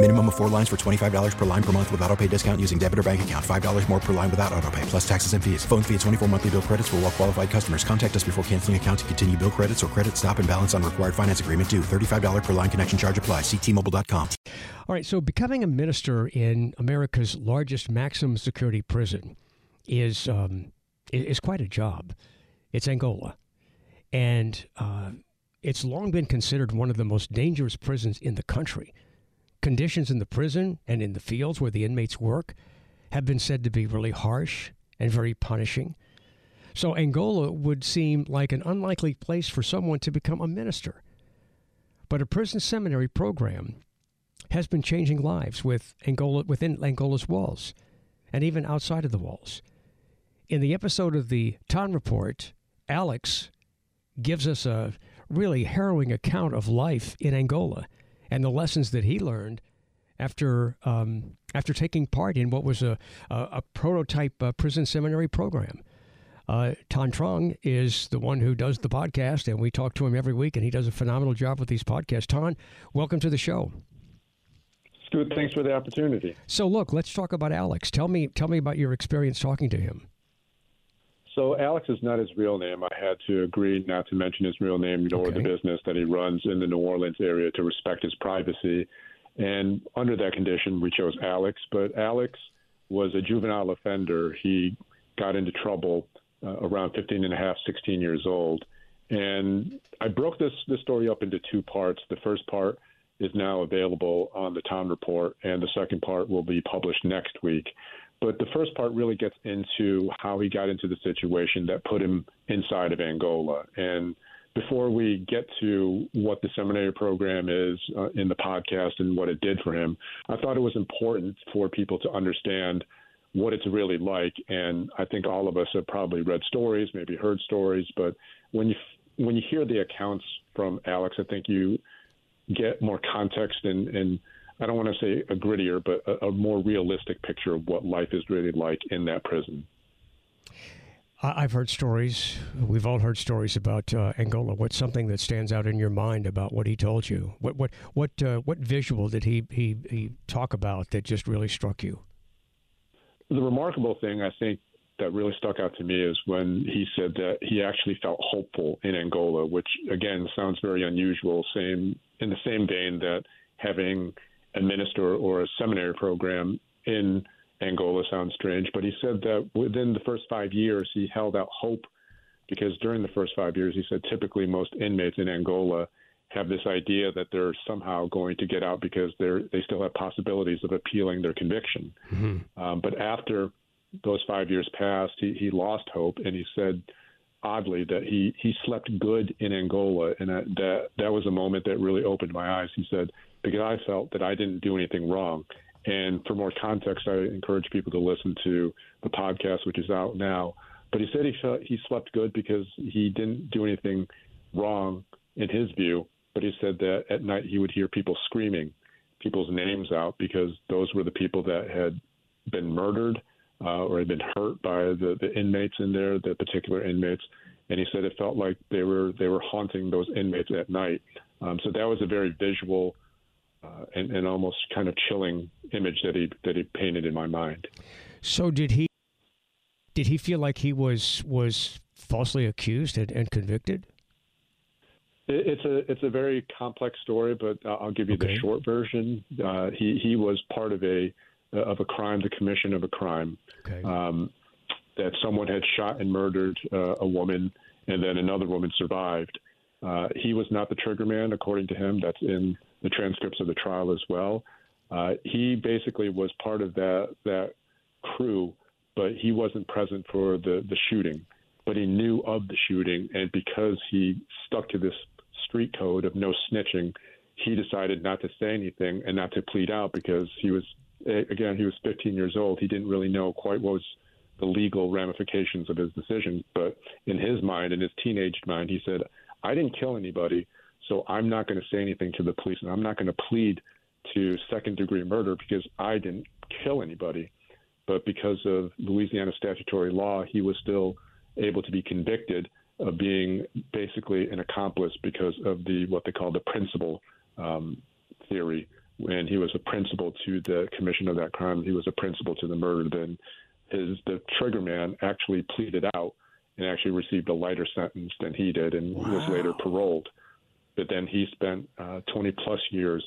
Minimum of four lines for $25 per line per month with auto pay discount using debit or bank account. $5 more per line without auto pay, plus taxes and fees. Phone fee at 24 monthly bill credits for all qualified customers. Contact us before canceling account to continue bill credits or credit stop and balance on required finance agreement due. $35 per line connection charge apply. Ctmobile.com. All right, so becoming a minister in America's largest maximum security prison is um, is quite a job. It's Angola, and uh, it's long been considered one of the most dangerous prisons in the country. Conditions in the prison and in the fields where the inmates work have been said to be really harsh and very punishing. So Angola would seem like an unlikely place for someone to become a minister. But a prison seminary program has been changing lives with Angola within Angola's walls and even outside of the walls. In the episode of the Thanh Report, Alex gives us a really harrowing account of life in Angola and the lessons that he learned after um, after taking part in what was a a, a prototype uh, prison seminary program. Uh, Thanh Truong is the one who does the podcast, and we talk to him every week, and he does a phenomenal job with these podcasts. Thanh, welcome to the show. Stuart, thanks for the opportunity. So, look, let's talk about Alex. Tell me, tell me about your experience talking to him. So, Alex is not his real name. I had to agree not to mention his real name nor Okay. the business that he runs in the New Orleans area to respect his privacy. And under that condition, we chose Alex. But Alex was a juvenile offender. He got into trouble uh, around 15 and a half, 16 years old. And I broke this, this story up into two parts. The first part is now available on the Thanh Report, and the second part will be published next week. But the first part really gets into how he got into the situation that put him inside of Angola. And before we get to what the seminary program is uh, in the podcast and what it did for him, I thought it was important for people to understand what it's really like. And I think all of us have probably read stories, maybe heard stories, but when you when you hear the accounts from Alex, I think you get more context and, and I don't want to say a grittier, but a, a more realistic picture of what life is really like in that prison. I've heard stories. We've all heard stories about uh, Angola. What's something that stands out in your mind about what he told you? What what what uh, what visual did he, he he talk about that just really struck you? The remarkable thing I think that really stuck out to me is when he said that he actually felt hopeful in Angola, which again sounds very unusual. Same in the same vein that having a minister or a seminary program in Angola sounds strange, but he said that within the first five years he held out hope because during the first five years he said typically most inmates in Angola have this idea that they're somehow going to get out because they're they still have possibilities of appealing their conviction. Um, but after those five years passed, he, he lost hope, and he said, oddly, that he, he slept good in Angola, and that, that that was a moment that really opened my eyes. He said, because I felt that I didn't do anything wrong. And for more context, I encourage people to listen to the podcast, which is out now. But he said he he slept good because he didn't do anything wrong in his view. But he said that at night he would hear people screaming people's names out because those were the people that had been murdered uh, or had been hurt by the, the inmates in there, the particular inmates. And he said it felt like they were they were haunting those inmates at night. Um, so that was a very visual uh, and, and almost kind of chilling image that he that he painted in my mind. So did he did he feel like he was was falsely accused and, and convicted? It- It's a it's a very complex story, but uh, I'll give you Okay. the short version. Uh, he he was part of a of a crime, the commission of a crime. Okay. Um, that someone had shot and murdered uh, a woman, and then another woman survived. Uh, he was not the trigger man, according to him. That's in the transcripts of the trial as well. Uh, he basically was part of that that crew, but he wasn't present for the the shooting. But he knew of the shooting, and because he stuck to this street code of no snitching, he decided not to say anything and not to plead out because he was again he was 15 years old. He didn't really know quite what was the legal ramifications of his decision. But in his mind, in his teenage mind, he said, I didn't kill anybody, so I'm not going to say anything to the police, and I'm not going to plead to second degree murder because I didn't kill anybody. But because of Louisiana statutory law, he was still able to be convicted of being basically an accomplice because of the what they call the principal um, theory. When he was a principal to the commission of that crime, he was a principal to the murder. Then his the trigger man actually pleaded out and actually received a lighter sentence than he did and wow. was later paroled. But then he spent uh, 20 plus years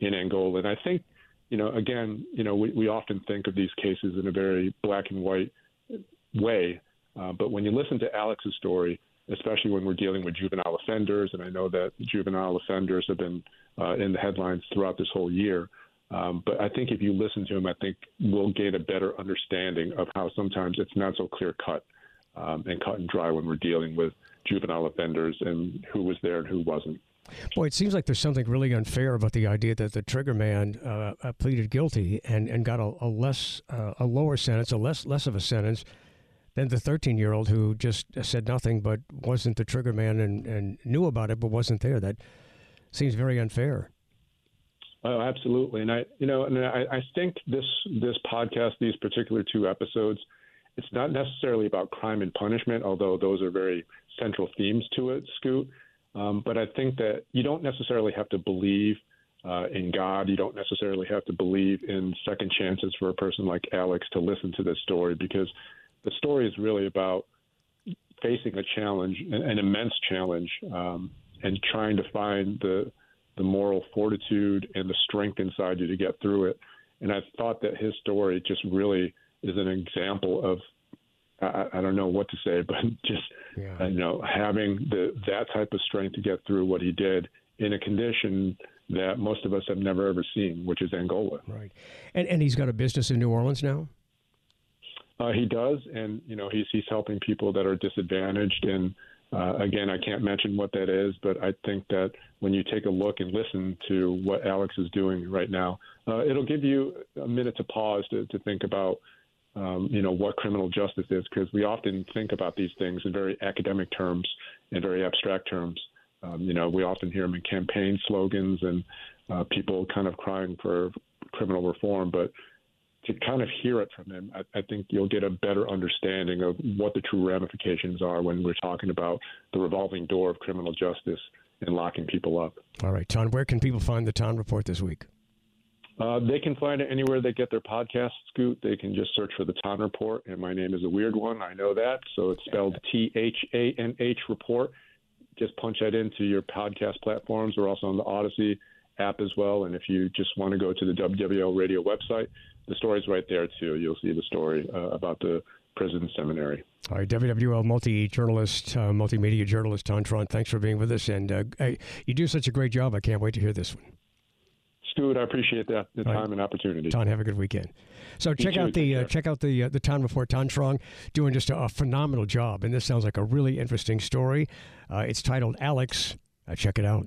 in Angola. And I think, you know, again, you know, we, we often think of these cases in a very black and white way. Uh, but when you listen to Alex's story, especially when we're dealing with juvenile offenders, and I know that juvenile offenders have been uh, in the headlines throughout this whole year. Um, but I think if you listen to him, I think we'll gain a better understanding of how sometimes it's not so clear cut um, and cut and dry when we're dealing with juvenile offenders and who was there and who wasn't. Boy, it seems like there's something really unfair about the idea that the trigger man uh, uh pleaded guilty and, and got a, a less uh, a lower sentence, a less less of a sentence than the 13 year old who just said nothing but wasn't the trigger man and, and knew about it but wasn't there. That seems very unfair. Oh, absolutely, and I, you know, and I, I think this this podcast, these particular two episodes, it's not necessarily about crime and punishment, although those are very central themes to it, Scoot. Um, but I think that you don't necessarily have to believe uh, in God. You don't necessarily have to believe in second chances for a person like Alex to listen to this story because the story is really about facing a challenge, an, immense challenge, um, and trying to find the the moral fortitude and the strength inside you to get through it. And I thought that his story just really is an example of I, I don't know what to say, but just yeah. you know having the that type of strength to get through what he did in a condition that most of us have never ever seen, which is Angola. Right, and and he's got a business in New Orleans now. Uh, he does, and you know he's he's helping people that are disadvantaged and uh, again, I can't mention what that is, but I think that when you take a look and listen to what Alex is doing right now, uh, it'll give you a minute to pause to, to think about, um, you know, what criminal justice is, because we often think about these things in very academic terms and very abstract terms. Um, you know, we often hear them in campaign slogans and uh, people kind of crying for criminal reform, but to kind of hear it from him, I, I, think you'll get a better understanding of what the true ramifications are when we're talking about the revolving door of criminal justice and locking people up. All right, Thanh, where can people find the Thanh Report this week? Uh, they can find it anywhere they get their podcast, Scoot. They can just search for the Thanh Report, and my name is a weird one. I know that. So it's spelled T H A N H Report. Just punch that into your podcast platforms. We're also on the Odyssey app as well. And if you just want to go to the WWL radio website, the story's right there too. You'll see the story uh, about the prison seminary. All right, WWL multi journalist, uh, multimedia journalist Thanh Truong, thanks for being with us, and uh, you do such a great job. I can't wait to hear this one. Stuart, I appreciate that the time right. and opportunity. Thanh, have a good weekend. So check out the uh, check out the uh, the Thanh Report. Thanh Truong doing just a, a, phenomenal job, and this sounds like a really interesting story. Uh, it's titled Alex. Uh, check it out.